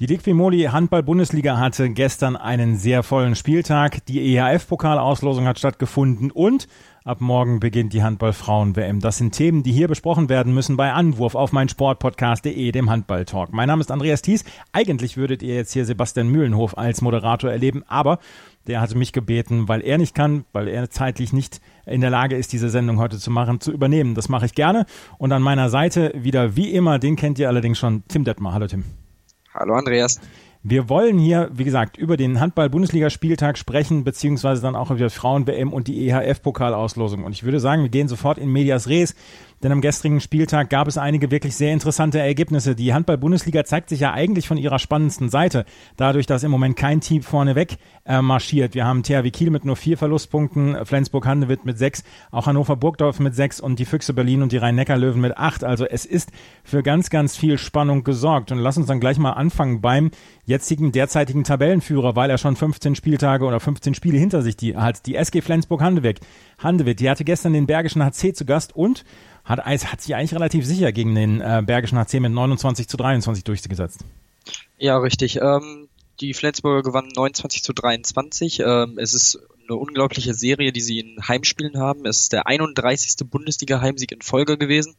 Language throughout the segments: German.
Die Liquimoli Handball-Bundesliga hatte gestern einen sehr vollen Spieltag. Die EHF-Pokalauslosung hat stattgefunden und ab morgen beginnt die Handball-Frauen-WM. Das sind Themen, die hier besprochen werden müssen bei Anwurf auf meinsportpodcast.de, dem Handball-Talk. Mein Name ist Andreas Thies. Eigentlich würdet ihr jetzt hier Sebastian Mühlenhof als Moderator erleben, aber der hatte mich gebeten, weil er nicht kann, weil er zeitlich nicht in der Lage ist, diese Sendung heute zu machen, zu übernehmen. Das mache ich gerne. Und an meiner Seite wieder wie immer, den kennt ihr allerdings schon, Tim Detmar. Hallo Tim. Hallo Andreas. Wir wollen hier, wie gesagt, über den Handball-Bundesliga-Spieltag sprechen, beziehungsweise dann auch über Frauen-WM und die EHF-Pokalauslosung. Und ich würde sagen, wir gehen sofort in Medias Res. Denn am gestrigen Spieltag gab es einige wirklich sehr interessante Ergebnisse. Die Handball-Bundesliga zeigt sich ja eigentlich von ihrer spannendsten Seite, dadurch, dass im Moment kein Team vorneweg äh, marschiert. Wir haben THW Kiel mit nur vier Verlustpunkten, Flensburg-Handewitt mit sechs, auch Hannover-Burgdorf mit sechs und die Füchse Berlin und die Rhein-Neckar-Löwen mit acht. Also es ist für ganz, ganz viel Spannung gesorgt. Und lass uns dann gleich mal anfangen beim jetzigen derzeitigen Tabellenführer, weil er schon 15 Spieltage oder 15 Spiele hinter sich die, hat. Die SG Flensburg-Handewitt. Handewitt, die hatte gestern den Bergischen HC zu Gast und hat, hat sich eigentlich relativ sicher gegen den äh, Bergischen HC mit 29 zu 23 durchgesetzt. Ja, richtig. Ähm, die Flensburger gewannen 29 zu 23. Ähm, es ist eine unglaubliche Serie, die sie in Heimspielen haben. Es ist der 31. Bundesliga-Heimsieg in Folge gewesen.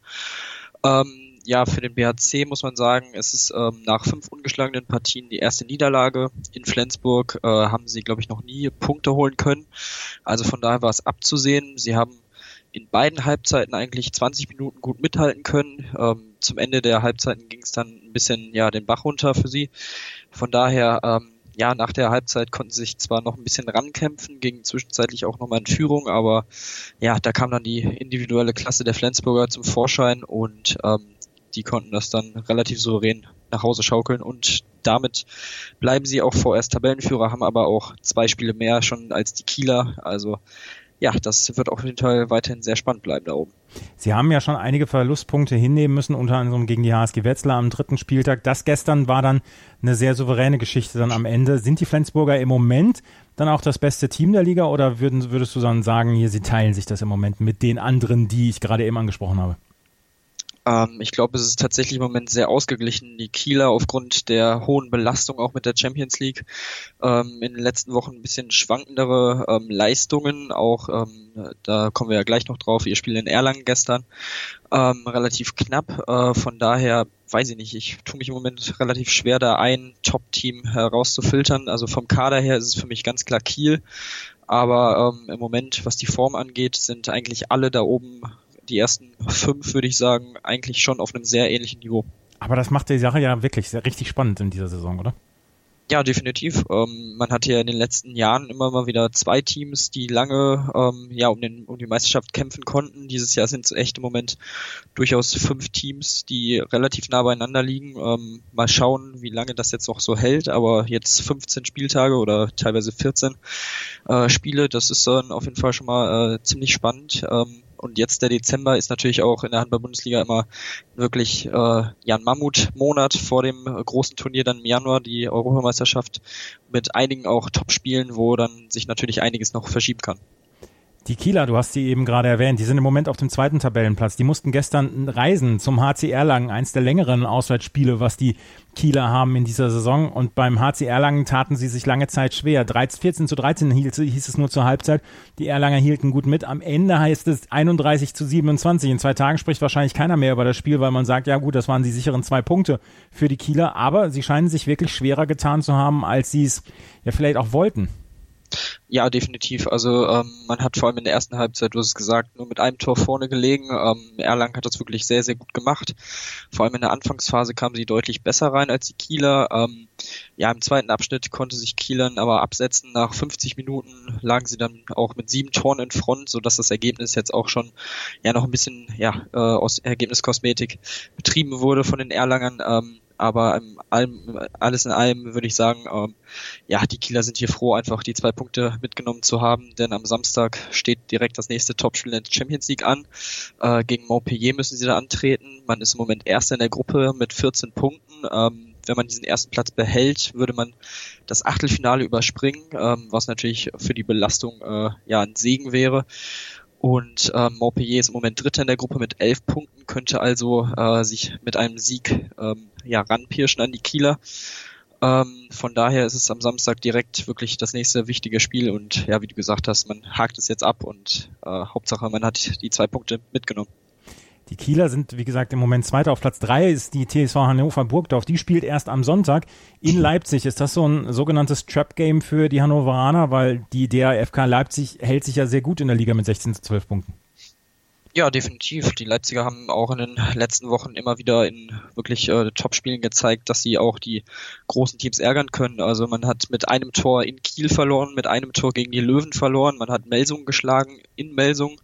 Ähm, ja, für den BHC muss man sagen, es ist ähm, nach fünf ungeschlagenen Partien die erste Niederlage. In Flensburg äh, haben sie, glaube ich, noch nie Punkte holen können. Also von daher war es abzusehen. Sie haben in beiden Halbzeiten eigentlich 20 Minuten gut mithalten können. Ähm, zum Ende der Halbzeiten ging es dann ein bisschen ja den Bach runter für sie. Von daher ähm, ja, nach der Halbzeit konnten sie sich zwar noch ein bisschen rankämpfen, gingen zwischenzeitlich auch nochmal in Führung, aber ja, da kam dann die individuelle Klasse der Flensburger zum Vorschein und ähm, die konnten das dann relativ souverän nach Hause schaukeln und damit bleiben sie auch vorerst Tabellenführer, haben aber auch zwei Spiele mehr schon als die Kieler. Also ja, das wird auf jeden Fall weiterhin sehr spannend bleiben da oben. Sie haben ja schon einige Verlustpunkte hinnehmen müssen, unter anderem gegen die HSG Wetzlar am dritten Spieltag. Das gestern war dann eine sehr souveräne Geschichte dann am Ende. Sind die Flensburger im Moment dann auch das beste Team der Liga oder würden, würdest du dann sagen, hier, sie teilen sich das im Moment mit den anderen, die ich gerade eben angesprochen habe? Ähm, ich glaube, es ist tatsächlich im Moment sehr ausgeglichen. Die Kieler aufgrund der hohen Belastung auch mit der Champions League ähm, in den letzten Wochen ein bisschen schwankendere ähm, Leistungen. Auch ähm, da kommen wir ja gleich noch drauf. Ihr Spiel in Erlangen gestern ähm, relativ knapp. Äh, von daher weiß ich nicht. Ich tue mich im Moment relativ schwer, da ein Top-Team herauszufiltern. Also vom Kader her ist es für mich ganz klar Kiel. Aber ähm, im Moment, was die Form angeht, sind eigentlich alle da oben die ersten fünf, würde ich sagen, eigentlich schon auf einem sehr ähnlichen Niveau. Aber das macht die Sache ja wirklich sehr, richtig spannend in dieser Saison, oder? Ja, definitiv. Ähm, man hatte ja in den letzten Jahren immer mal wieder zwei Teams, die lange ähm, ja um, den, um die Meisterschaft kämpfen konnten. Dieses Jahr sind es echt im Moment durchaus fünf Teams, die relativ nah beieinander liegen. Ähm, mal schauen, wie lange das jetzt noch so hält. Aber jetzt 15 Spieltage oder teilweise 14 äh, Spiele, das ist dann auf jeden Fall schon mal äh, ziemlich spannend. Ähm, und jetzt der Dezember ist natürlich auch in der Handball-Bundesliga immer wirklich äh, ja, ein Mammutmonat vor dem großen Turnier dann im Januar, die Europameisterschaft, mit einigen auch Top-Spielen, wo dann sich natürlich einiges noch verschieben kann. Die Kieler, du hast sie eben gerade erwähnt, die sind im Moment auf dem zweiten Tabellenplatz. Die mussten gestern reisen zum HC Erlangen, eins der längeren Auswärtsspiele, was die Kieler haben in dieser Saison. Und beim HC Erlangen taten sie sich lange Zeit schwer. 13, 14 zu 13 hieß, hieß es nur zur Halbzeit. Die Erlanger hielten gut mit. Am Ende heißt es 31 zu 27. In zwei Tagen spricht wahrscheinlich keiner mehr über das Spiel, weil man sagt, ja gut, das waren die sicheren zwei Punkte für die Kieler. Aber sie scheinen sich wirklich schwerer getan zu haben, als sie es ja vielleicht auch wollten. Ja, definitiv. Also ähm, man hat vor allem in der ersten Halbzeit, du hast es gesagt, nur mit einem Tor vorne gelegen. Ähm, Erlang hat das wirklich sehr, sehr gut gemacht. Vor allem in der Anfangsphase kamen sie deutlich besser rein als die Kieler. Ähm, ja, im zweiten Abschnitt konnte sich Kielern aber absetzen. Nach 50 Minuten lagen sie dann auch mit sieben Toren in Front, so dass das Ergebnis jetzt auch schon ja noch ein bisschen ja äh, aus Ergebniskosmetik betrieben wurde von den Erlangern. Ähm, aber im allem, alles in allem würde ich sagen, ähm, ja, die Kieler sind hier froh, einfach die zwei Punkte mitgenommen zu haben, denn am Samstag steht direkt das nächste Topspiel in der Champions League an. Äh, gegen Montpellier müssen sie da antreten. Man ist im Moment Erster in der Gruppe mit 14 Punkten. Ähm, wenn man diesen ersten Platz behält, würde man das Achtelfinale überspringen, ähm, was natürlich für die Belastung äh, ja ein Segen wäre. Und ähm, Montpellier ist im Moment Dritter in der Gruppe mit elf Punkten, könnte also äh, sich mit einem Sieg ähm, ja ranpirschen an die Kieler. Ähm, von daher ist es am Samstag direkt wirklich das nächste wichtige Spiel und ja, wie du gesagt hast, man hakt es jetzt ab und äh, Hauptsache man hat die zwei Punkte mitgenommen. Die Kieler sind, wie gesagt, im Moment Zweiter. Auf Platz drei ist die TSV Hannover Burgdorf. Die spielt erst am Sonntag in Leipzig. Ist das so ein sogenanntes Trap-Game für die Hannoveraner? Weil die DAFK Leipzig hält sich ja sehr gut in der Liga mit 16 zu 12 Punkten. Ja, definitiv. Die Leipziger haben auch in den letzten Wochen immer wieder in wirklich äh, Top-Spielen gezeigt, dass sie auch die großen Teams ärgern können. Also man hat mit einem Tor in Kiel verloren, mit einem Tor gegen die Löwen verloren, man hat Melsung geschlagen in Melsung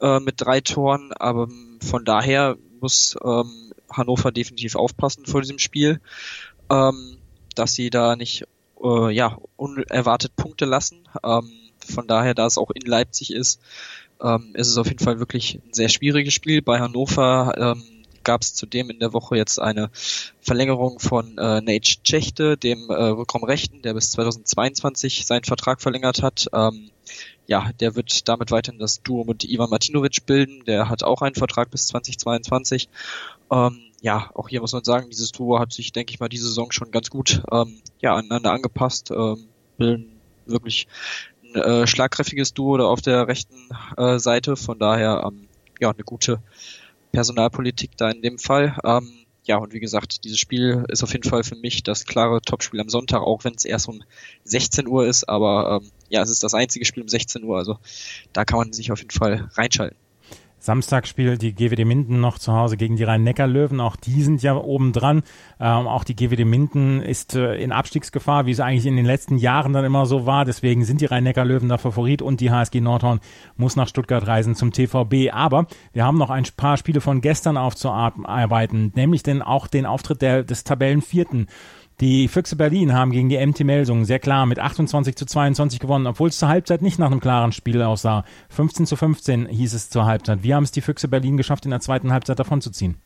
äh, mit drei Toren, aber von daher muss ähm, Hannover definitiv aufpassen vor diesem Spiel, ähm, dass sie da nicht äh, ja unerwartet Punkte lassen. Ähm, von daher, da es auch in Leipzig ist, ähm, ist es auf jeden Fall wirklich ein sehr schwieriges Spiel. Bei Hannover ähm, gab es zudem in der Woche jetzt eine Verlängerung von äh, Nate Cechte, dem äh, Rückraumrechten, der bis 2022 seinen Vertrag verlängert hat. Ähm, ja, der wird damit weiterhin das Duo mit Ivan Martinovic bilden. Der hat auch einen Vertrag bis 2022. Ähm, ja, auch hier muss man sagen, dieses Duo hat sich, denke ich mal, diese Saison schon ganz gut ähm, ja, aneinander angepasst, ähm, bilden wirklich ein äh, schlagkräftiges Duo da auf der rechten äh, Seite. Von daher ähm, ja eine gute Personalpolitik da in dem Fall. Ähm, ja, und wie gesagt, dieses Spiel ist auf jeden Fall für mich das klare Topspiel am Sonntag, auch wenn es erst um 16 Uhr ist, aber ähm, ja, es ist das einzige Spiel um 16 Uhr, also da kann man sich auf jeden Fall reinschalten. Samstag spielt die GWD Minden noch zu Hause gegen die Rhein-Neckar-Löwen. Auch die sind ja oben dran. Ähm, auch die GWD Minden ist äh, in Abstiegsgefahr, wie es eigentlich in den letzten Jahren dann immer so war. Deswegen sind die Rhein-Neckar-Löwen da Favorit und die HSG Nordhorn muss nach Stuttgart reisen zum TVB. Aber wir haben noch ein paar Spiele von gestern aufzuarbeiten, nämlich denn auch den Auftritt der, des Tabellenvierten. Die Füchse Berlin haben gegen die MT Melsungen sehr klar mit 28 zu 22 gewonnen, obwohl es zur Halbzeit nicht nach einem klaren Spiel aussah. 15 zu 15 hieß es zur Halbzeit. Wie haben es die Füchse Berlin geschafft, in der zweiten Halbzeit davonzuziehen?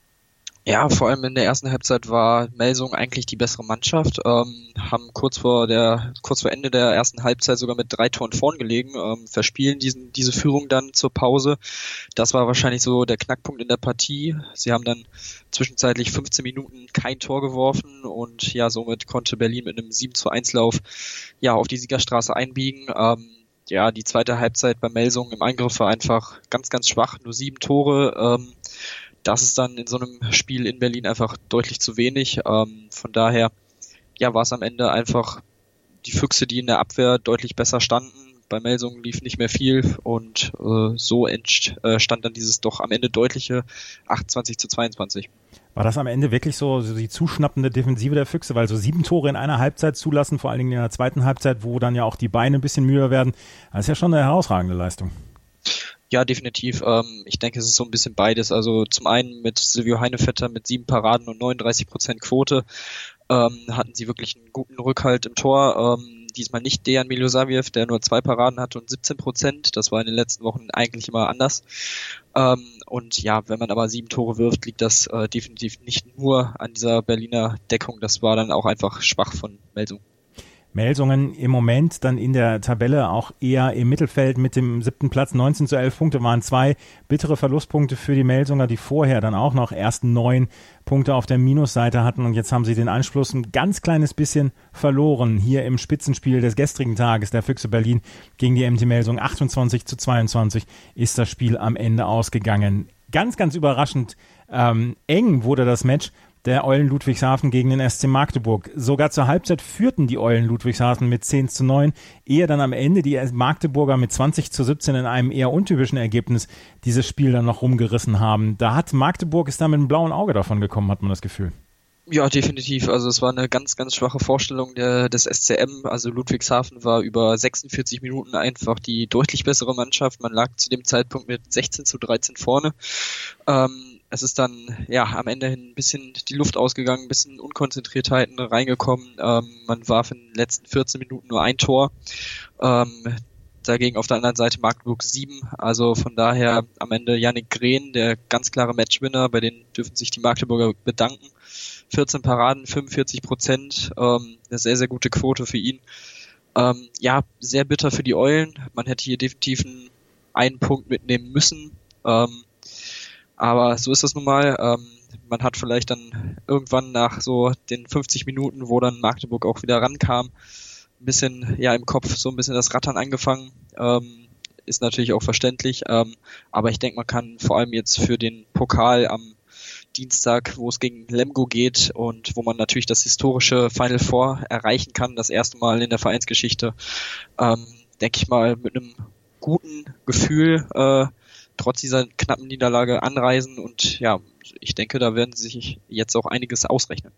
Ja, vor allem in der ersten Halbzeit war Melsung eigentlich die bessere Mannschaft, ähm, haben kurz vor der, kurz vor Ende der ersten Halbzeit sogar mit drei Toren vorn gelegen, ähm, verspielen diesen, diese Führung dann zur Pause. Das war wahrscheinlich so der Knackpunkt in der Partie. Sie haben dann zwischenzeitlich 15 Minuten kein Tor geworfen und ja, somit konnte Berlin mit einem 7 zu 1 Lauf ja auf die Siegerstraße einbiegen. Ähm, ja, die zweite Halbzeit bei Melsung im Angriff war einfach ganz, ganz schwach, nur sieben Tore. Ähm, das ist dann in so einem Spiel in Berlin einfach deutlich zu wenig. Ähm, von daher, ja, war es am Ende einfach die Füchse, die in der Abwehr deutlich besser standen. Bei Melsungen lief nicht mehr viel und äh, so entstand äh, dann dieses doch am Ende deutliche 28 zu 22. War das am Ende wirklich so, so die zuschnappende Defensive der Füchse? Weil so sieben Tore in einer Halbzeit zulassen, vor allen Dingen in der zweiten Halbzeit, wo dann ja auch die Beine ein bisschen müher werden, das ist ja schon eine herausragende Leistung. Ja, definitiv. Ähm, ich denke, es ist so ein bisschen beides. Also zum einen mit Silvio Heinevetter mit sieben Paraden und 39 Prozent Quote ähm, hatten sie wirklich einen guten Rückhalt im Tor. Ähm, diesmal nicht Dejan Milosaviev, der nur zwei Paraden hatte und 17 Prozent. Das war in den letzten Wochen eigentlich immer anders. Ähm, und ja, wenn man aber sieben Tore wirft, liegt das äh, definitiv nicht nur an dieser Berliner Deckung. Das war dann auch einfach schwach von Melsung. Melsungen im Moment dann in der Tabelle auch eher im Mittelfeld mit dem siebten Platz. 19 zu 11 Punkte waren zwei bittere Verlustpunkte für die Melsunger, die vorher dann auch noch erst neun Punkte auf der Minusseite hatten und jetzt haben sie den Anschluss ein ganz kleines bisschen verloren. Hier im Spitzenspiel des gestrigen Tages der Füchse Berlin gegen die MT Melsung 28 zu 22 ist das Spiel am Ende ausgegangen. Ganz, ganz überraschend ähm, eng wurde das Match der Eulen Ludwigshafen gegen den SC Magdeburg. Sogar zur Halbzeit führten die Eulen Ludwigshafen mit 10 zu 9, ehe dann am Ende die Magdeburger mit 20 zu 17 in einem eher untypischen Ergebnis dieses Spiel dann noch rumgerissen haben. Da hat Magdeburg ist da mit einem blauen Auge davon gekommen, hat man das Gefühl. Ja, definitiv. Also es war eine ganz, ganz schwache Vorstellung der, des SCM. Also Ludwigshafen war über 46 Minuten einfach die deutlich bessere Mannschaft. Man lag zu dem Zeitpunkt mit 16 zu 13 vorne. Ähm, es ist dann ja am Ende hin ein bisschen die Luft ausgegangen, ein bisschen Unkonzentriertheiten reingekommen. Ähm, man warf in den letzten 14 Minuten nur ein Tor. Ähm, dagegen auf der anderen Seite Magdeburg 7. Also von daher am Ende Yannick Grehn, der ganz klare Matchwinner, bei denen dürfen sich die Magdeburger bedanken. 14 Paraden, 45 Prozent, ähm, eine sehr, sehr gute Quote für ihn. Ähm, ja, sehr bitter für die Eulen. Man hätte hier definitiv einen, einen Punkt mitnehmen müssen. Ähm, aber so ist das nun mal. Ähm, man hat vielleicht dann irgendwann nach so den 50 Minuten, wo dann Magdeburg auch wieder rankam, ein bisschen ja im Kopf so ein bisschen das Rattern angefangen. Ähm, ist natürlich auch verständlich. Ähm, aber ich denke, man kann vor allem jetzt für den Pokal am Dienstag, wo es gegen Lemgo geht und wo man natürlich das historische Final Four erreichen kann, das erste Mal in der Vereinsgeschichte, ähm, denke ich mal, mit einem guten Gefühl äh, trotz dieser knappen Niederlage anreisen und ja, ich denke, da werden sie sich jetzt auch einiges ausrechnen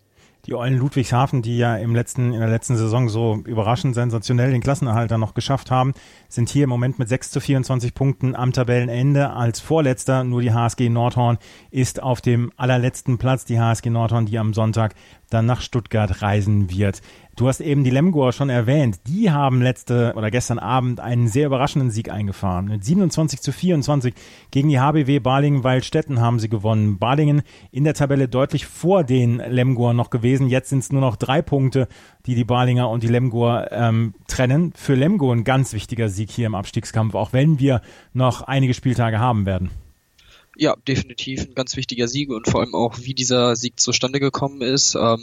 die Eulen Ludwigshafen, die ja im letzten, in der letzten Saison so überraschend sensationell den Klassenerhalt dann noch geschafft haben, sind hier im Moment mit 6 zu 24 Punkten am Tabellenende als Vorletzter. Nur die HSG Nordhorn ist auf dem allerletzten Platz. Die HSG Nordhorn, die am Sonntag dann nach Stuttgart reisen wird. Du hast eben die Lemgoer schon erwähnt. Die haben letzte oder gestern Abend einen sehr überraschenden Sieg eingefahren. Mit 27 zu 24 gegen die HBW Balingen-Waldstätten haben sie gewonnen. Balingen in der Tabelle deutlich vor den Lemgoer noch gewesen. Jetzt sind es nur noch drei Punkte, die die Balinger und die Lemgoer ähm, trennen. Für Lemgo ein ganz wichtiger Sieg hier im Abstiegskampf, auch wenn wir noch einige Spieltage haben werden. Ja, definitiv ein ganz wichtiger Sieg und vor allem auch, wie dieser Sieg zustande gekommen ist. Ähm,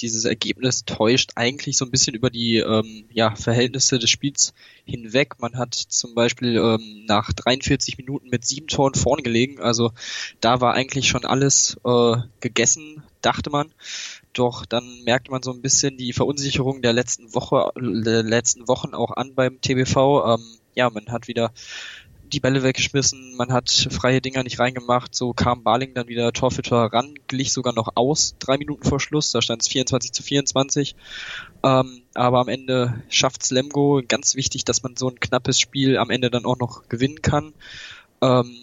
dieses Ergebnis täuscht eigentlich so ein bisschen über die ähm, ja, Verhältnisse des Spiels hinweg. Man hat zum Beispiel ähm, nach 43 Minuten mit sieben Toren vorn gelegen. Also da war eigentlich schon alles äh, gegessen, dachte man. Doch dann merkte man so ein bisschen die Verunsicherung der letzten Woche, der letzten Wochen auch an beim TBV. Ähm, ja, man hat wieder die Bälle weggeschmissen, man hat freie Dinger nicht reingemacht, so kam Barling dann wieder Tor für Tor ran, glich sogar noch aus, drei Minuten vor Schluss, da stand es 24 zu 24. Ähm, aber am Ende schafft's Lemgo, ganz wichtig, dass man so ein knappes Spiel am Ende dann auch noch gewinnen kann. Ähm,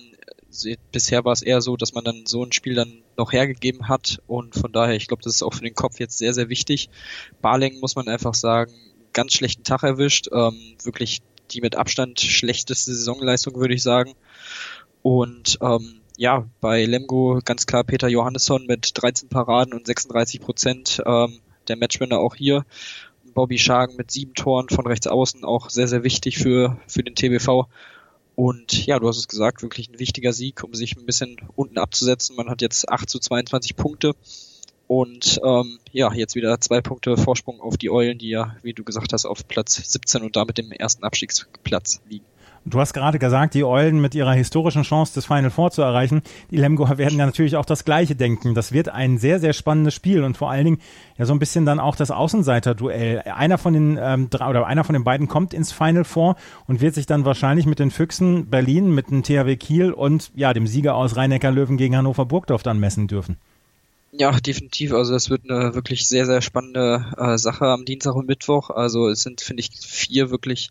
bisher war es eher so, dass man dann so ein Spiel dann noch hergegeben hat und von daher, ich glaube, das ist auch für den Kopf jetzt sehr, sehr wichtig. Barling muss man einfach sagen, ganz schlechten Tag erwischt, ähm, wirklich die mit Abstand schlechteste Saisonleistung, würde ich sagen. Und ähm, ja, bei Lemgo ganz klar Peter Johannesson mit 13 Paraden und 36 Prozent, ähm, der Matchwinner auch hier. Bobby Schagen mit sieben Toren von rechts außen, auch sehr, sehr wichtig für, für den TBV. Und ja, du hast es gesagt, wirklich ein wichtiger Sieg, um sich ein bisschen unten abzusetzen. Man hat jetzt 8 zu 22 Punkte. Und ähm, ja, jetzt wieder zwei Punkte Vorsprung auf die Eulen, die ja, wie du gesagt hast, auf Platz 17 und damit dem ersten Abstiegsplatz liegen. Du hast gerade gesagt, die Eulen mit ihrer historischen Chance, das Final Four zu erreichen, die Lemgoer werden ja natürlich auch das Gleiche denken. Das wird ein sehr, sehr spannendes Spiel und vor allen Dingen ja so ein bisschen dann auch das Außenseiter-Duell. Einer von den ähm, drei oder einer von den beiden kommt ins Final Four und wird sich dann wahrscheinlich mit den Füchsen Berlin, mit dem THW Kiel und ja dem Sieger aus Rhein-Neckar Löwen gegen Hannover Burgdorf dann messen dürfen. Ja, definitiv. Also es wird eine wirklich sehr, sehr spannende äh, Sache am Dienstag und Mittwoch. Also es sind, finde ich, vier wirklich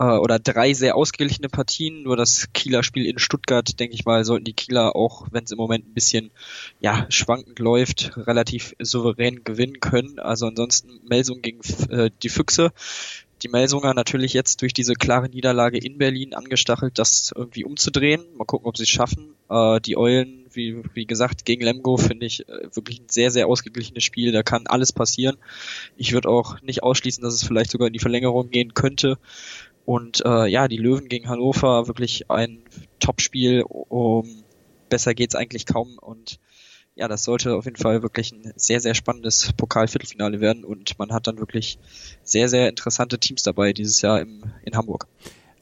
äh, oder drei sehr ausgeglichene Partien. Nur das Kieler Spiel in Stuttgart, denke ich mal, sollten die Kieler auch, wenn es im Moment ein bisschen ja schwankend läuft, relativ souverän gewinnen können. Also ansonsten Melsung gegen äh, die Füchse. Die Melsunger natürlich jetzt durch diese klare Niederlage in Berlin angestachelt, das irgendwie umzudrehen. Mal gucken, ob sie es schaffen. Äh, die Eulen wie, wie gesagt, gegen Lemgo finde ich äh, wirklich ein sehr, sehr ausgeglichenes Spiel. Da kann alles passieren. Ich würde auch nicht ausschließen, dass es vielleicht sogar in die Verlängerung gehen könnte. Und äh, ja, die Löwen gegen Hannover, wirklich ein Topspiel. Um, besser geht's eigentlich kaum. Und ja, das sollte auf jeden Fall wirklich ein sehr, sehr spannendes Pokalviertelfinale werden. Und man hat dann wirklich sehr, sehr interessante Teams dabei dieses Jahr im, in Hamburg.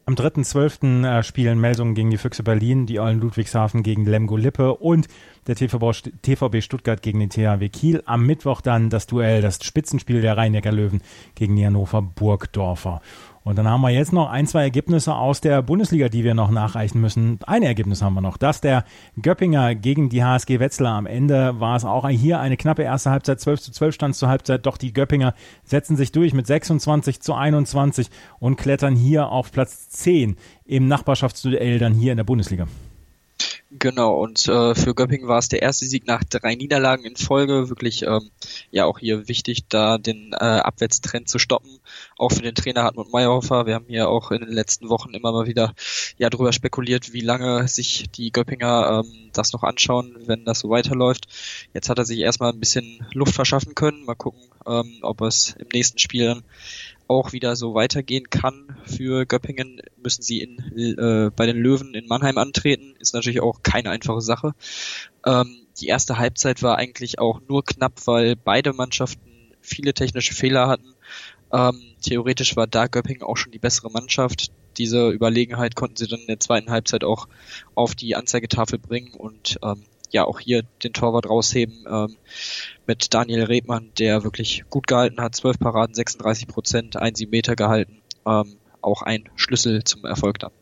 Am 3.12. Äh, spielen Melsungen gegen die Füchse Berlin, die Eulen Ludwigshafen gegen Lemgo Lippe und der TVB, Stuttgart gegen den THW Kiel. Am Mittwoch dann das Duell, das Spitzenspiel der Rhein-Neckar Löwen gegen die Hannover Burgdorfer. Und dann haben wir jetzt noch ein, zwei Ergebnisse aus der Bundesliga, die wir noch nachreichen müssen. Ein Ergebnis haben wir noch. Das der Göppinger gegen die HSG Wetzlar. Am Ende war es auch hier eine knappe erste Halbzeit. 12 zu 12 stand zur Halbzeit. Doch die Göppinger setzen sich durch mit 26 zu 21 und klettern hier auf Platz 10 im Nachbarschaftsduell dann hier in der Bundesliga. Genau, und äh, für Göppingen war es der erste Sieg nach drei Niederlagen in Folge. Wirklich ähm, ja auch hier wichtig, da den äh, Abwärtstrend zu stoppen. Auch für den Trainer Hartmut Meyerhofer. Wir haben hier auch in den letzten Wochen immer mal wieder ja drüber spekuliert, wie lange sich die Göppinger ähm, das noch anschauen, wenn das so weiterläuft. Jetzt hat er sich erstmal ein bisschen Luft verschaffen können. Mal gucken, ähm, ob es im nächsten Spiel auch wieder so weitergehen kann für Göppingen, müssen sie in, äh, bei den Löwen in Mannheim antreten. Ist natürlich auch keine einfache Sache. Ähm, die erste Halbzeit war eigentlich auch nur knapp, weil beide Mannschaften viele technische Fehler hatten. Ähm, theoretisch war da Göppingen auch schon die bessere Mannschaft. Diese Überlegenheit konnten sie dann in der zweiten Halbzeit auch auf die Anzeigetafel bringen und ähm, ja auch hier den Torwart rausheben ähm, mit Daniel Redmann, der wirklich gut gehalten hat, 12 Paraden, 36 Prozent, 1 Meter gehalten, ähm, auch ein Schlüssel zum Erfolg dann.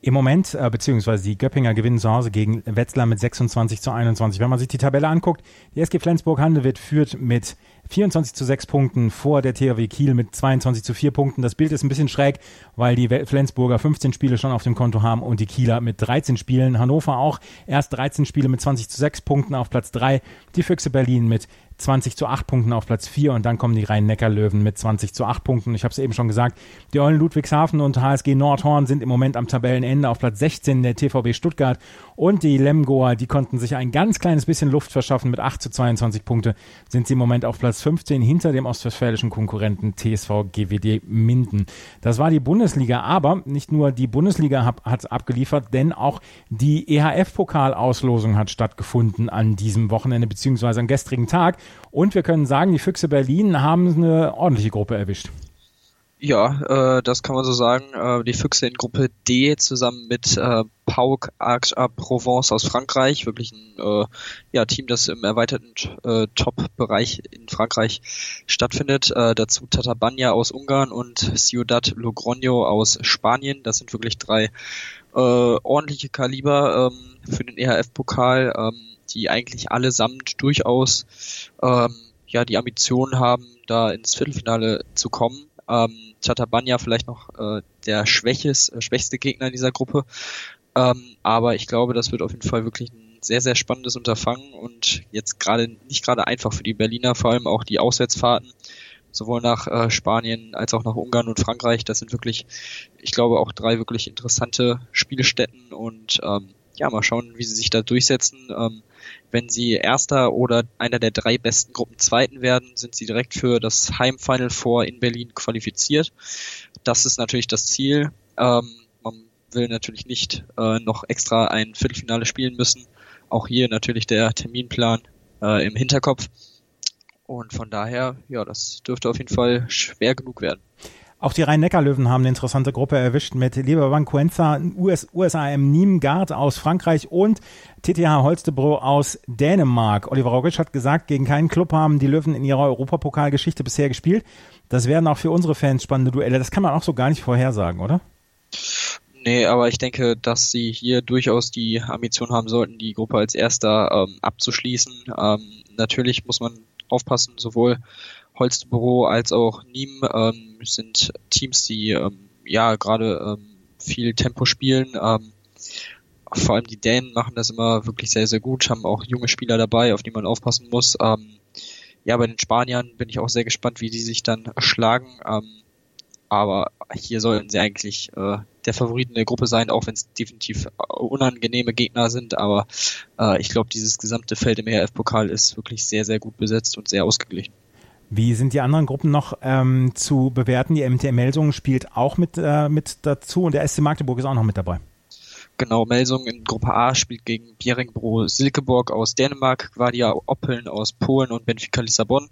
Im Moment, äh, beziehungsweise die Göppinger gewinnen zu Hause gegen Wetzlar mit 26 zu 21. Wenn man sich die Tabelle anguckt, die SG Flensburg-Handewitt führt mit 24 zu 6 Punkten vor der THW Kiel mit 22 zu 4 Punkten. Das Bild ist ein bisschen schräg, weil die Flensburger 15 Spiele schon auf dem Konto haben und die Kieler mit 13 Spielen. Hannover auch erst 13 Spiele mit 20 zu 6 Punkten auf Platz 3. Die Füchse Berlin mit 20 zu 8 Punkten auf Platz 4 und dann kommen die Rhein-Neckar-Löwen mit 20 zu 8 Punkten. Ich habe es eben schon gesagt, die Eulen Ludwigshafen und HSG Nordhorn sind im Moment am Tabellenende auf Platz 16 der TVB Stuttgart und die Lemgoer, die konnten sich ein ganz kleines bisschen Luft verschaffen mit 8 zu 22 Punkte, sind sie im Moment auf Platz 15 hinter dem ostwestfälischen Konkurrenten TSV GWD Minden. Das war die Bundesliga, aber nicht nur die Bundesliga hat abgeliefert, denn auch die EHF-Pokalauslosung hat stattgefunden an diesem Wochenende beziehungsweise am gestrigen Tag. Und wir können sagen, die Füchse Berlin haben eine ordentliche Gruppe erwischt. Ja, äh, das kann man so sagen. Äh, die Füchse in Gruppe D zusammen mit äh, Pauk Arc Provence aus Frankreich, wirklich ein äh, ja, Team, das im erweiterten äh, Top-Bereich in Frankreich stattfindet. Äh, dazu Tatabanya aus Ungarn und Ciudad Logroño aus Spanien. Das sind wirklich drei äh, ordentliche Kaliber ähm, für den EHF-Pokal. Ähm, die eigentlich allesamt durchaus ähm, ja die Ambition haben, da ins Viertelfinale zu kommen. Ähm, Chatabanya vielleicht noch äh, der schwäches, äh, schwächste Gegner in dieser Gruppe. Ähm, aber ich glaube, das wird auf jeden Fall wirklich ein sehr, sehr spannendes Unterfangen und jetzt gerade nicht gerade einfach für die Berliner, vor allem auch die Auswärtsfahrten, sowohl nach äh, Spanien als auch nach Ungarn und Frankreich. Das sind wirklich, ich glaube, auch drei wirklich interessante Spielstätten und ähm, ja, mal schauen, wie sie sich da durchsetzen. Ähm, wenn sie Erster oder einer der drei besten Gruppen Zweiten werden, sind sie direkt für das Heimfinal Four in Berlin qualifiziert. Das ist natürlich das Ziel. Ähm, man will natürlich nicht äh, noch extra ein Viertelfinale spielen müssen. Auch hier natürlich der Terminplan äh, im Hinterkopf. Und von daher, ja, das dürfte auf jeden Fall schwer genug werden. Auch die Rhein-Neckar-Löwen haben eine interessante Gruppe erwischt mit Lieberbank Coenza, US, USAM Niemgard aus Frankreich und TTH Holstebro aus Dänemark. Oliver Rogic hat gesagt, gegen keinen Club haben die Löwen in ihrer Europapokalgeschichte bisher gespielt. Das werden auch für unsere Fans spannende Duelle. Das kann man auch so gar nicht vorhersagen, oder? Nee, aber ich denke, dass sie hier durchaus die Ambition haben sollten, die Gruppe als erster ähm, abzuschließen. Ähm, natürlich muss man aufpassen, sowohl Holstebüro als auch Niem ähm, sind Teams, die ähm, ja gerade ähm, viel Tempo spielen. Ähm, vor allem die Dänen machen das immer wirklich sehr, sehr gut, haben auch junge Spieler dabei, auf die man aufpassen muss. Ähm, ja, bei den Spaniern bin ich auch sehr gespannt, wie die sich dann schlagen. Ähm, aber hier sollten sie eigentlich äh, der Favorit in der Gruppe sein, auch wenn es definitiv äh, unangenehme Gegner sind. Aber äh, ich glaube, dieses gesamte Feld im ERF-Pokal ist wirklich sehr, sehr gut besetzt und sehr ausgeglichen. Wie sind die anderen Gruppen noch ähm, zu bewerten? Die MTM Melsungen spielt auch mit, äh, mit dazu und der SC Magdeburg ist auch noch mit dabei. Genau, Melsungen in Gruppe A spielt gegen Bjeringbro Silkeborg aus Dänemark, Guardia Oppeln aus Polen und Benfica Lissabon.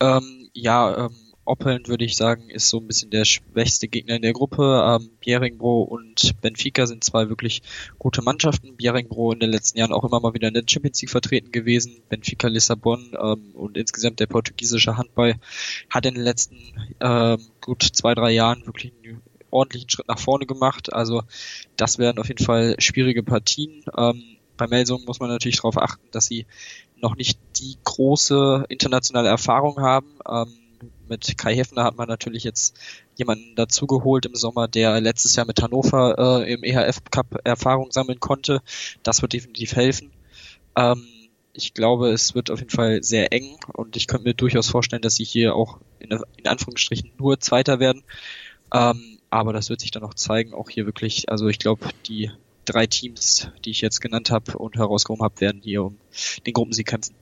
Ähm, ja, ähm, Oppeln, würde ich sagen, ist so ein bisschen der schwächste Gegner in der Gruppe. Ähm, Bjerringbro und Benfica sind zwei wirklich gute Mannschaften. Bjerringbro in den letzten Jahren auch immer mal wieder in der Champions League vertreten gewesen. Benfica Lissabon ähm, und insgesamt der portugiesische Handball hat in den letzten ähm, gut zwei, drei Jahren wirklich einen ordentlichen Schritt nach vorne gemacht. Also das werden auf jeden Fall schwierige Partien. Ähm, bei Melsungen muss man natürlich darauf achten, dass sie noch nicht die große internationale Erfahrung haben. Ähm, mit Kai Heffner hat man natürlich jetzt jemanden dazugeholt im Sommer, der letztes Jahr mit Hannover äh, im EHF Cup Erfahrung sammeln konnte. Das wird definitiv helfen. Ähm, ich glaube, es wird auf jeden Fall sehr eng und ich könnte mir durchaus vorstellen, dass sie hier auch in, in Anführungsstrichen nur Zweiter werden. Ähm, aber das wird sich dann auch zeigen, auch hier wirklich, also ich glaube, die drei Teams, die ich jetzt genannt habe und herausgehoben habe, werden hier um den Gruppensieg kämpfen.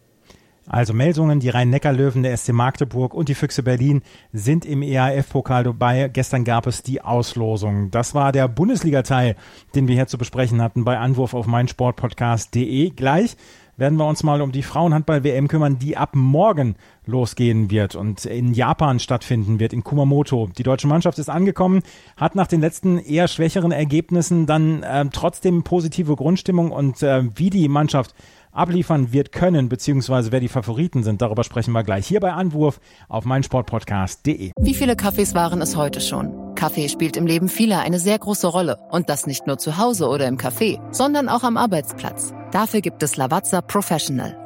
Also Melsungen, die Rhein-Neckar-Löwen, der SC Magdeburg und die Füchse Berlin sind im EAF-Pokal dabei. Gestern gab es die Auslosung. Das war der Bundesliga-Teil, den wir hier zu besprechen hatten bei Anwurf auf meinsportpodcast.de. Gleich werden wir uns mal um die Frauenhandball-WM kümmern, die ab morgen losgehen wird und in Japan stattfinden wird, in Kumamoto. Die deutsche Mannschaft ist angekommen, hat nach den letzten eher schwächeren Ergebnissen dann äh, trotzdem positive Grundstimmung und äh, wie die Mannschaft abliefern wird können, beziehungsweise wer die Favoriten sind, darüber sprechen wir gleich hier bei Anwurf auf meinsportpodcast.de. Wie viele Kaffees waren es heute schon? Kaffee spielt im Leben vieler eine sehr große Rolle und das nicht nur zu Hause oder im Café, sondern auch am Arbeitsplatz. Dafür gibt es Lavazza Professional.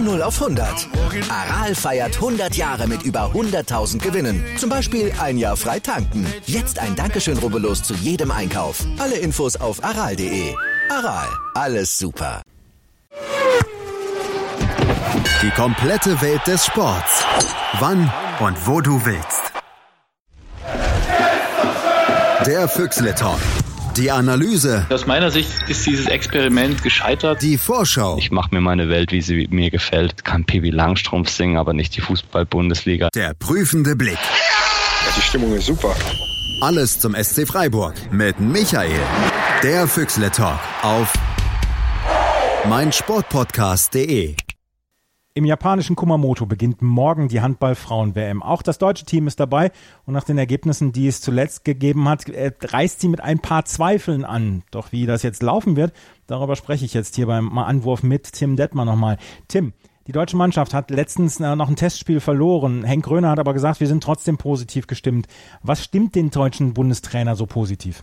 Von 0 auf 100. Aral feiert 100 Jahre mit über 100.000 Gewinnen. Zum Beispiel ein Jahr frei tanken. Jetzt ein Dankeschön, rubbellos zu jedem Einkauf. Alle Infos auf aral.de. Aral, alles super. Die komplette Welt des Sports. Wann und wo du willst. Der Füchsle Talk. Die Analyse. Aus meiner Sicht ist dieses Experiment gescheitert. Die Vorschau. Ich mache mir meine Welt, wie sie mir gefällt. Kann Pippi Langstrumpf singen, aber nicht die Fußball-Bundesliga. Der prüfende Blick. Ja, die Stimmung ist super. Alles zum SC Freiburg mit Michael. Der Füchsle Talk auf meinsportpodcast.de. Im japanischen Kumamoto beginnt morgen die Handball-Frauen-WM. Auch das deutsche Team ist dabei und nach den Ergebnissen, die es zuletzt gegeben hat, äh, reißt sie mit ein paar Zweifeln an. Doch wie das jetzt laufen wird, darüber spreche ich jetzt hier beim Anwurf mit Tim Detmer nochmal. Tim, die deutsche Mannschaft hat letztens äh, noch ein Testspiel verloren. Henk Gröner hat aber gesagt, wir sind trotzdem positiv gestimmt. Was stimmt den deutschen Bundestrainer so positiv?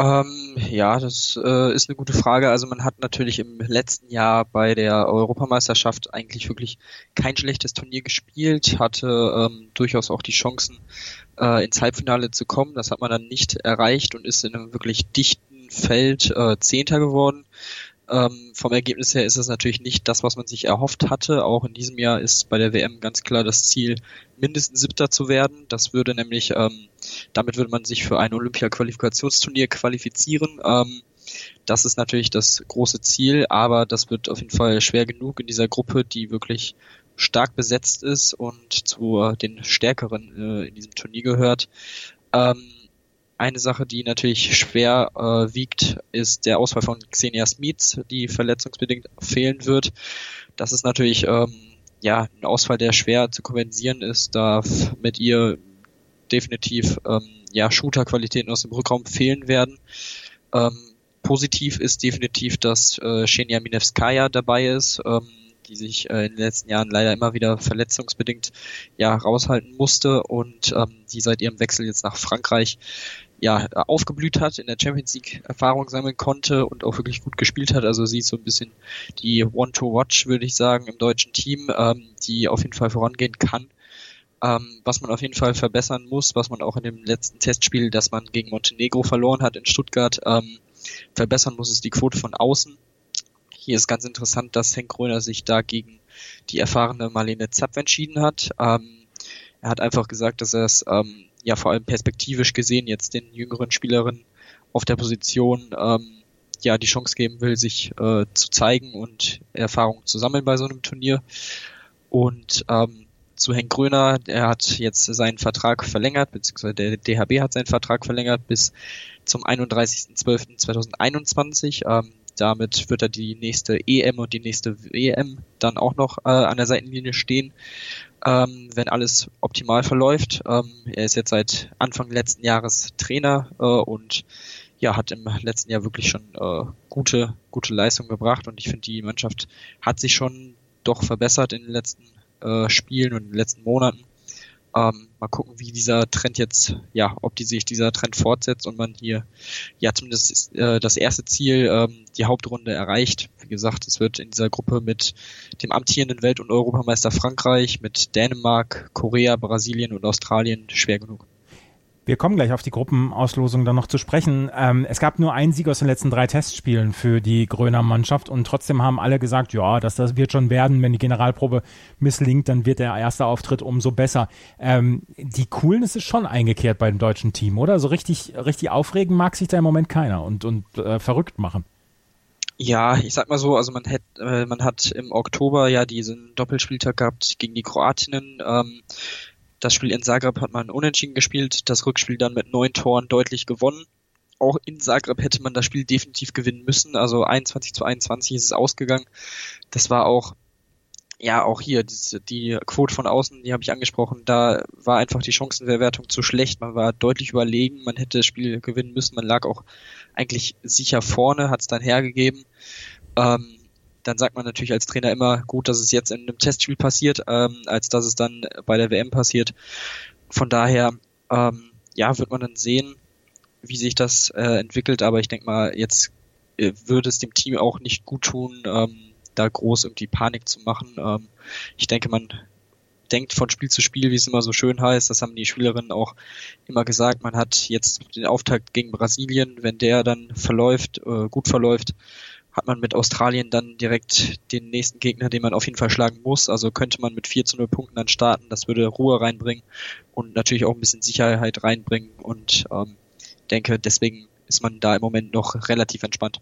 Ähm, ja, das äh, ist eine gute Frage. Also man hat natürlich im letzten Jahr bei der Europameisterschaft eigentlich wirklich kein schlechtes Turnier gespielt, hatte ähm, durchaus auch die Chancen, äh, ins Halbfinale zu kommen. Das hat man dann nicht erreicht und ist in einem wirklich dichten Feld äh, Zehnter geworden. Ähm, vom Ergebnis her ist es natürlich nicht das, was man sich erhofft hatte. Auch in diesem Jahr ist bei der WM ganz klar das Ziel, mindestens Siebter zu werden. Das würde nämlich, ähm, damit würde man sich für ein Olympia-Qualifikationsturnier qualifizieren. Ähm, das ist natürlich das große Ziel, aber das wird auf jeden Fall schwer genug in dieser Gruppe, die wirklich stark besetzt ist und zu äh, den Stärkeren äh, in diesem Turnier gehört. Ähm, eine Sache, die natürlich schwer äh, wiegt, ist der Ausfall von Xenia Smith, die verletzungsbedingt fehlen wird. Das ist natürlich ähm, ja ein Ausfall, der schwer zu kompensieren ist, da mit ihr definitiv ähm, ja Shooter-Qualitäten aus dem Rückraum fehlen werden. Ähm, positiv ist definitiv, dass äh, Shenia Minevskaya dabei ist. Ähm, die sich äh, in den letzten Jahren leider immer wieder verletzungsbedingt ja raushalten musste und ähm, die seit ihrem Wechsel jetzt nach Frankreich ja, aufgeblüht hat, in der Champions League Erfahrung sammeln konnte und auch wirklich gut gespielt hat. Also sie ist so ein bisschen die One-to-Watch, würde ich sagen, im deutschen Team, ähm, die auf jeden Fall vorangehen kann. Ähm, was man auf jeden Fall verbessern muss, was man auch in dem letzten Testspiel, das man gegen Montenegro verloren hat in Stuttgart, ähm, verbessern muss, ist die Quote von außen. Hier ist ganz interessant, dass Henk Gröner sich da gegen die erfahrene Marlene Zapp entschieden hat. Ähm, er hat einfach gesagt, dass er es ähm, ja vor allem perspektivisch gesehen jetzt den jüngeren Spielerinnen auf der Position ähm, ja die Chance geben will, sich äh, zu zeigen und Erfahrungen zu sammeln bei so einem Turnier. Und ähm, zu Henk Gröner, er hat jetzt seinen Vertrag verlängert, beziehungsweise der DHB hat seinen Vertrag verlängert bis zum 31.12.2021. Ähm, damit wird er die nächste EM und die nächste WM dann auch noch äh, an der Seitenlinie stehen, ähm, wenn alles optimal verläuft. Ähm, er ist jetzt seit Anfang letzten Jahres Trainer äh, und ja, hat im letzten Jahr wirklich schon äh, gute, gute Leistung gebracht und ich finde, die Mannschaft hat sich schon doch verbessert in den letzten äh, Spielen und in den letzten Monaten. Ähm, mal gucken, wie dieser Trend jetzt, ja, ob die sich dieser Trend fortsetzt und man hier ja zumindest äh, das erste Ziel, ähm, die Hauptrunde erreicht. Wie gesagt, es wird in dieser Gruppe mit dem amtierenden Welt- und Europameister Frankreich, mit Dänemark, Korea, Brasilien und Australien schwer genug. Wir kommen gleich auf die Gruppenauslosung dann noch zu sprechen. Ähm, es gab nur einen Sieg aus den letzten drei Testspielen für die Gröner Mannschaft und trotzdem haben alle gesagt, ja, das, das wird schon werden. Wenn die Generalprobe misslingt, dann wird der erste Auftritt umso besser. Ähm, die Coolness ist schon eingekehrt bei dem deutschen Team, oder? So richtig, richtig aufregen mag sich da im Moment keiner und, und äh, verrückt machen. Ja, ich sag mal so, also man hat, äh, man hat im Oktober ja diesen Doppelspieltag gehabt gegen die Kroatinnen. Ähm, das Spiel in Zagreb hat man unentschieden gespielt, das Rückspiel dann mit neun Toren deutlich gewonnen. Auch in Zagreb hätte man das Spiel definitiv gewinnen müssen. Also 21 zu 21 ist es ausgegangen. Das war auch, ja, auch hier, die, die Quote von außen, die habe ich angesprochen, da war einfach die Chancenverwertung zu schlecht. Man war deutlich überlegen, man hätte das Spiel gewinnen müssen. Man lag auch eigentlich sicher vorne, hat es dann hergegeben. Ähm, dann sagt man natürlich als Trainer immer, gut, dass es jetzt in einem Testspiel passiert, ähm, als dass es dann bei der WM passiert. Von daher, ähm, ja, wird man dann sehen, wie sich das äh, entwickelt, aber ich denke mal, jetzt äh, würde es dem Team auch nicht gut tun, ähm, da groß irgendwie Panik zu machen. Ähm, ich denke, man denkt von Spiel zu Spiel, wie es immer so schön heißt. Das haben die Spielerinnen auch immer gesagt. Man hat jetzt den Auftakt gegen Brasilien, wenn der dann verläuft, äh, gut verläuft, hat man mit Australien dann direkt den nächsten Gegner, den man auf jeden Fall schlagen muss. Also könnte man mit 4 zu 0 Punkten dann starten. Das würde Ruhe reinbringen und natürlich auch ein bisschen Sicherheit reinbringen. Und ähm, denke, deswegen ist man da im Moment noch relativ entspannt.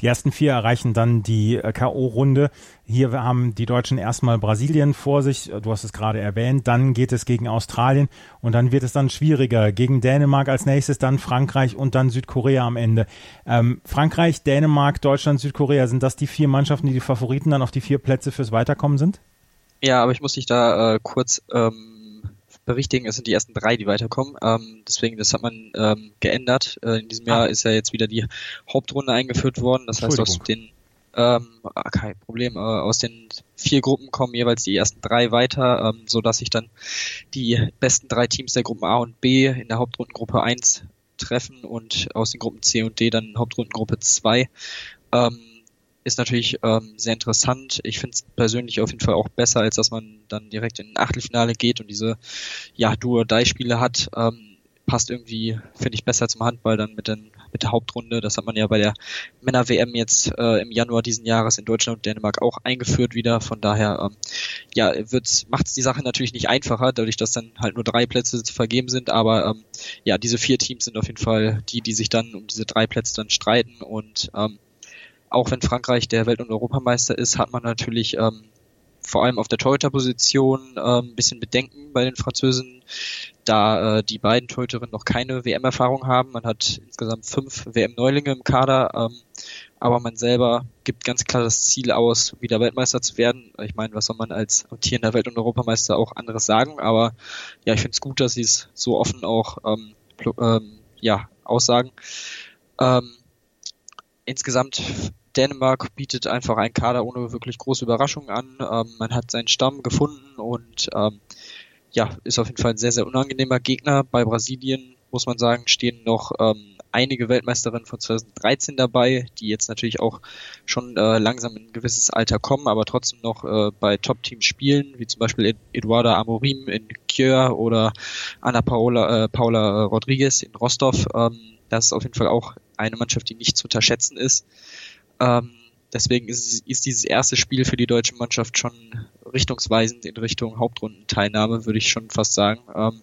Die ersten vier erreichen dann die äh, K.O.-Runde. Hier haben die Deutschen erstmal Brasilien vor sich. Du hast es gerade erwähnt. Dann geht es gegen Australien und dann wird es dann schwieriger. Gegen Dänemark als nächstes, dann Frankreich und dann Südkorea am Ende. Ähm, Frankreich, Dänemark, Deutschland, Südkorea, sind das die vier Mannschaften, die die Favoriten dann auf die vier Plätze fürs Weiterkommen sind? Ja, aber ich muss dich da äh, kurz ähm, berichtigen, es sind die ersten drei, die weiterkommen. Ähm, deswegen, das hat man ähm, geändert. Äh, in diesem Jahr ah. ist ja jetzt wieder die Hauptrunde eingeführt worden. Das heißt, aus den ähm, ah, kein Problem. Äh, aus den vier Gruppen kommen jeweils die ersten drei weiter, ähm, so dass sich dann die besten drei Teams der Gruppen A und B in der Hauptrundengruppe 1 treffen und aus den Gruppen C und D dann Hauptrundengruppe 2. Ähm, ist natürlich ähm, sehr interessant. Ich finde es persönlich auf jeden Fall auch besser, als dass man dann direkt in ein Achtelfinale geht und diese ja Duo-Dai-Spiele hat. Ähm, passt irgendwie, finde ich, besser zum Handball dann mit, den, mit der Hauptrunde. Das hat man ja bei der Männer-WM jetzt äh, im Januar diesen Jahres in Deutschland und Dänemark auch eingeführt wieder. Von daher ähm, ja, macht es die Sache natürlich nicht einfacher, dadurch, dass dann halt nur drei Plätze zu vergeben sind. Aber ähm, ja, diese vier Teams sind auf jeden Fall die, die sich dann um diese drei Plätze dann streiten und ähm, auch wenn Frankreich der Welt- und Europameister ist, hat man natürlich ähm, vor allem auf der Torhüterposition ähm, ein bisschen Bedenken bei den Französen, da äh, die beiden Torhüterinnen noch keine WM-Erfahrung haben. Man hat insgesamt fünf WM-Neulinge im Kader, ähm, aber man selber gibt ganz klar das Ziel aus, wieder Weltmeister zu werden. Ich meine, was soll man als amtierender Welt- und Europameister auch anderes sagen? Aber ja, ich finde es gut, dass sie es so offen auch ähm, ähm, ja, aussagen. Ähm, insgesamt Dänemark bietet einfach einen Kader ohne wirklich große Überraschungen an. Ähm, man hat seinen Stamm gefunden und ähm, ja, ist auf jeden Fall ein sehr, sehr unangenehmer Gegner. Bei Brasilien muss man sagen, stehen noch ähm, einige Weltmeisterinnen von 2013 dabei, die jetzt natürlich auch schon äh, langsam in ein gewisses Alter kommen, aber trotzdem noch äh, bei Top-Teams spielen, wie zum Beispiel Eduarda Amorim in Kjör oder Anna Paola, äh, Paula Rodriguez in Rostov. Ähm, das ist auf jeden Fall auch eine Mannschaft, die nicht zu unterschätzen ist. Ähm, deswegen ist, ist, dieses erste Spiel für die deutsche Mannschaft schon richtungsweisend in Richtung Hauptrundenteilnahme, würde ich schon fast sagen. Ähm,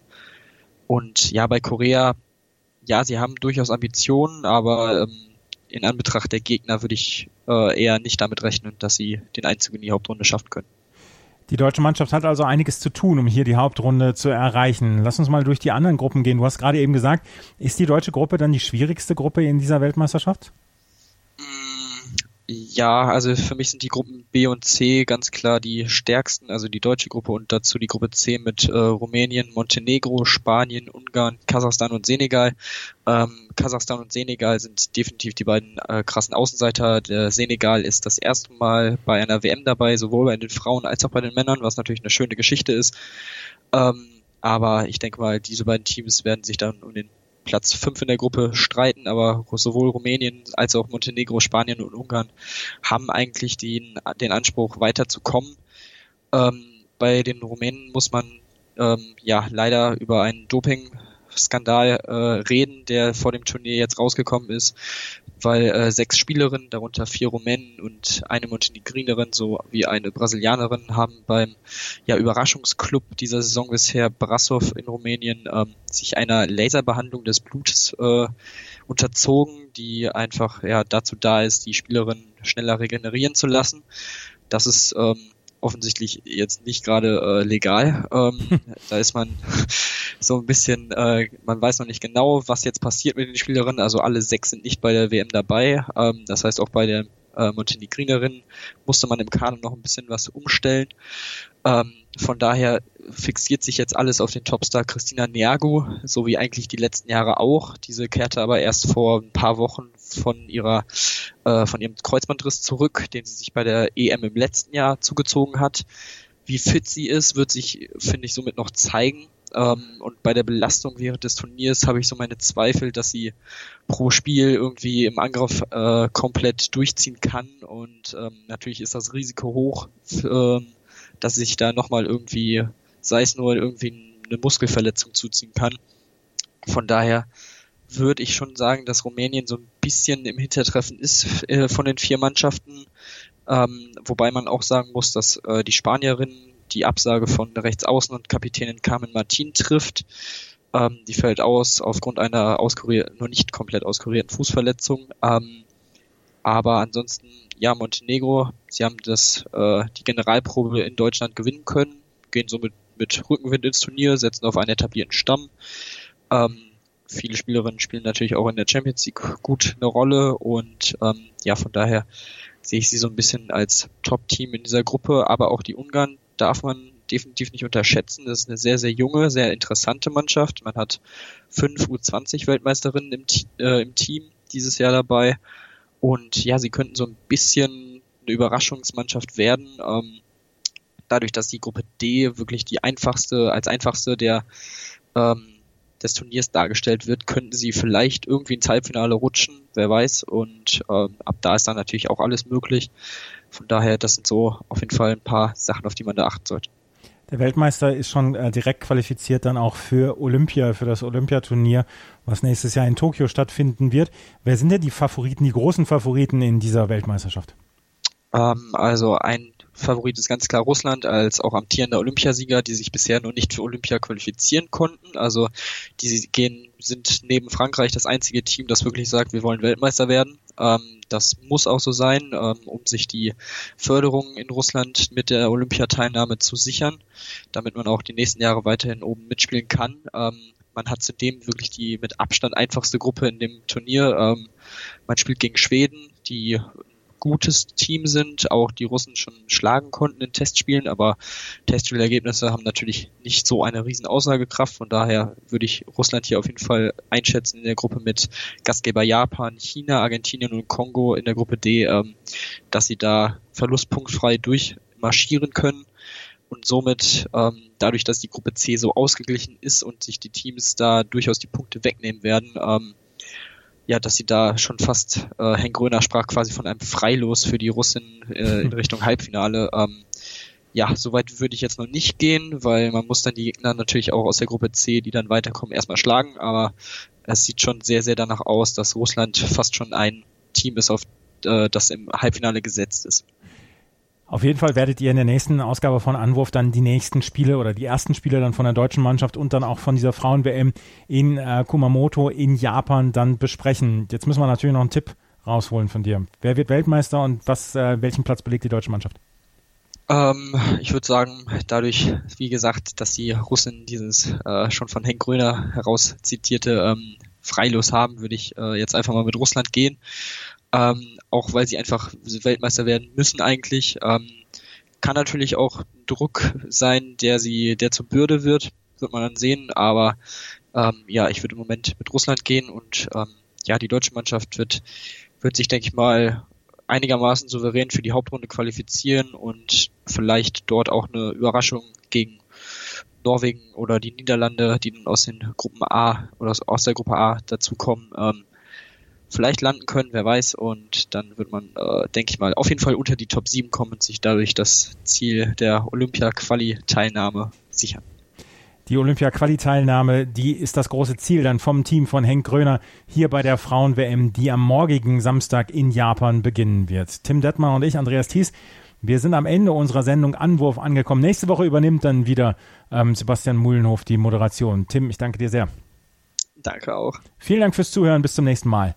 und ja, bei Korea, ja, sie haben durchaus Ambitionen, aber ähm, in Anbetracht der Gegner würde ich äh, eher nicht damit rechnen, dass sie den Einzug in die Hauptrunde schaffen können. Die deutsche Mannschaft hat also einiges zu tun, um hier die Hauptrunde zu erreichen. Lass uns mal durch die anderen Gruppen gehen. Du hast gerade eben gesagt, ist die deutsche Gruppe dann die schwierigste Gruppe in dieser Weltmeisterschaft? Ja, also für mich sind die Gruppen B und C ganz klar die stärksten, also die deutsche Gruppe und dazu die Gruppe C mit äh, Rumänien, Montenegro, Spanien, Ungarn, Kasachstan und Senegal. Ähm, Kasachstan und Senegal sind definitiv die beiden äh, krassen Außenseiter. Der Senegal ist das erste Mal bei einer WM dabei, sowohl bei den Frauen als auch bei den Männern, was natürlich eine schöne Geschichte ist. Ähm, aber ich denke mal, diese beiden Teams werden sich dann um den Platz 5 in der Gruppe streiten, aber sowohl Rumänien als auch Montenegro, Spanien und Ungarn haben eigentlich den, den Anspruch weiterzukommen. Ähm, bei den Rumänen muss man ähm, ja leider über einen Doping Skandal äh, reden, der vor dem Turnier jetzt rausgekommen ist, weil äh, sechs Spielerinnen, darunter vier Rumänen und eine Montenegrinerin sowie eine Brasilianerin, haben beim ja, Überraschungsclub dieser Saison bisher Brasov in Rumänien ähm, sich einer Laserbehandlung des Blutes äh, unterzogen, die einfach ja dazu da ist, die Spielerin schneller regenerieren zu lassen. Das ist ähm, offensichtlich jetzt nicht gerade äh, legal. Ähm, da ist man so ein bisschen, äh, man weiß noch nicht genau, was jetzt passiert mit den Spielerinnen. Also alle sechs sind nicht bei der WM dabei. Ähm, das heißt auch bei der äh, Montenegrinerin musste man im Kader noch ein bisschen was umstellen. Ähm, von daher fixiert sich jetzt alles auf den Topstar Christina Nergo, so wie eigentlich die letzten Jahre auch. Diese kehrte aber erst vor ein paar Wochen von ihrer äh, von ihrem Kreuzbandriss zurück, den sie sich bei der EM im letzten Jahr zugezogen hat. Wie fit sie ist, wird sich, finde ich, somit noch zeigen. Ähm, und bei der Belastung während des Turniers habe ich so meine Zweifel, dass sie pro Spiel irgendwie im Angriff äh, komplett durchziehen kann. Und ähm, natürlich ist das Risiko hoch, äh, dass sich da nochmal irgendwie, sei es nur irgendwie eine Muskelverletzung zuziehen kann. Von daher würde ich schon sagen, dass Rumänien so ein bisschen im Hintertreffen ist äh, von den vier Mannschaften. Ähm, wobei man auch sagen muss, dass äh, die Spanierin die Absage von Rechtsaußen und Kapitänin Carmen Martin trifft. Ähm, die fällt aus aufgrund einer auskurierten, nur nicht komplett auskurierten Fußverletzung. Ähm, aber ansonsten, ja, Montenegro, sie haben das, äh, die Generalprobe in Deutschland gewinnen können, gehen somit mit Rückenwind ins Turnier, setzen auf einen etablierten Stamm. Ähm, viele Spielerinnen spielen natürlich auch in der Champions League gut eine Rolle und ähm, ja, von daher sehe ich sie so ein bisschen als Top-Team in dieser Gruppe, aber auch die Ungarn darf man definitiv nicht unterschätzen. Das ist eine sehr, sehr junge, sehr interessante Mannschaft. Man hat fünf U20-Weltmeisterinnen im, äh, im Team dieses Jahr dabei. Und ja, sie könnten so ein bisschen eine Überraschungsmannschaft werden. Ähm, dadurch, dass die Gruppe D wirklich die einfachste, als einfachste der ähm, des Turniers dargestellt wird, könnten sie vielleicht irgendwie ins Halbfinale rutschen, wer weiß. Und ähm, ab da ist dann natürlich auch alles möglich. Von daher, das sind so auf jeden Fall ein paar Sachen, auf die man da achten sollte. Der Weltmeister ist schon äh, direkt qualifiziert dann auch für Olympia, für das Olympiaturnier, was nächstes Jahr in Tokio stattfinden wird. Wer sind denn die Favoriten, die großen Favoriten in dieser Weltmeisterschaft? Ähm, also ein Favorit ist ganz klar Russland als auch amtierender Olympiasieger, die sich bisher noch nicht für Olympia qualifizieren konnten. Also die gehen, sind neben Frankreich das einzige Team, das wirklich sagt, wir wollen Weltmeister werden. Ähm, das muss auch so sein, ähm, um sich die Förderung in Russland mit der Olympiateilnahme zu sichern, damit man auch die nächsten Jahre weiterhin oben mitspielen kann. Ähm, man hat zudem wirklich die mit Abstand einfachste Gruppe in dem Turnier. Ähm, man spielt gegen Schweden, die gutes Team sind, auch die Russen schon schlagen konnten in Testspielen, aber Testspielergebnisse haben natürlich nicht so eine riesen Aussagekraft. Von daher würde ich Russland hier auf jeden Fall einschätzen in der Gruppe mit Gastgeber Japan, China, Argentinien und Kongo in der Gruppe D, ähm, dass sie da verlustpunktfrei durchmarschieren können und somit ähm, dadurch, dass die Gruppe C so ausgeglichen ist und sich die Teams da durchaus die Punkte wegnehmen werden, ähm, ja, dass sie da schon fast, äh, Henk Gröner sprach quasi von einem Freilos für die Russin äh, in Richtung Halbfinale. Ähm, ja, soweit würde ich jetzt noch nicht gehen, weil man muss dann die Gegner natürlich auch aus der Gruppe C, die dann weiterkommen, erstmal schlagen, aber es sieht schon sehr, sehr danach aus, dass Russland fast schon ein Team ist, auf äh, das im Halbfinale gesetzt ist. Auf jeden Fall werdet ihr in der nächsten Ausgabe von Anwurf dann die nächsten Spiele oder die ersten Spiele dann von der deutschen Mannschaft und dann auch von dieser Frauen-WM in äh, Kumamoto in Japan dann besprechen. Jetzt müssen wir natürlich noch einen Tipp rausholen von dir. Wer wird Weltmeister und was, äh, welchen Platz belegt die deutsche Mannschaft? Ähm, ich würde sagen, dadurch, wie gesagt, dass die Russen dieses äh, schon von Henk Gröner heraus zitierte ähm, Freilos haben, würde ich äh, jetzt einfach mal mit Russland gehen. Ähm, auch weil sie einfach Weltmeister werden müssen eigentlich. Ähm, kann natürlich auch Druck sein, der sie, der zur Bürde wird, wird man dann sehen. Aber ähm, ja, ich würde im Moment mit Russland gehen und ähm, ja, die deutsche Mannschaft wird, wird sich, denke ich mal, einigermaßen souverän für die Hauptrunde qualifizieren und vielleicht dort auch eine Überraschung gegen Norwegen oder die Niederlande, die dann aus den Gruppen A oder aus der Gruppe A dazukommen, ähm, vielleicht landen können, wer weiß. Und dann wird man, äh, denke ich mal, auf jeden Fall unter die Top 7 kommen und sich dadurch das Ziel der Olympia-Quali-Teilnahme sichern. Die Olympia-Quali-Teilnahme, die ist das große Ziel dann vom Team von Henk Gröner hier bei der Frauen-WM, die am morgigen Samstag in Japan beginnen wird. Tim Detmar und ich, Andreas Thies, wir sind am Ende unserer Sendung Anwurf angekommen. Nächste Woche übernimmt dann wieder ähm, Sebastian Muhlenhof die Moderation. Tim, ich danke dir sehr. Danke auch. Vielen Dank fürs Zuhören. Bis zum nächsten Mal.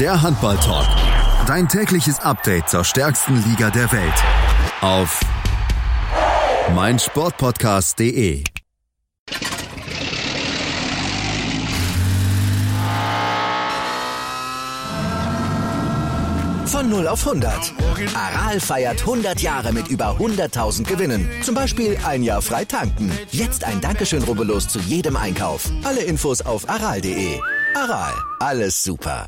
Der Handball-Talk. Dein tägliches Update zur stärksten Liga der Welt. Auf meinsportpodcast.de. Von 0 auf 100. Aral feiert 100 Jahre mit über 100.000 Gewinnen. Zum Beispiel ein Jahr frei tanken. Jetzt ein Dankeschön, rubbellos zu jedem Einkauf. Alle Infos auf aral.de. Aral, alles super.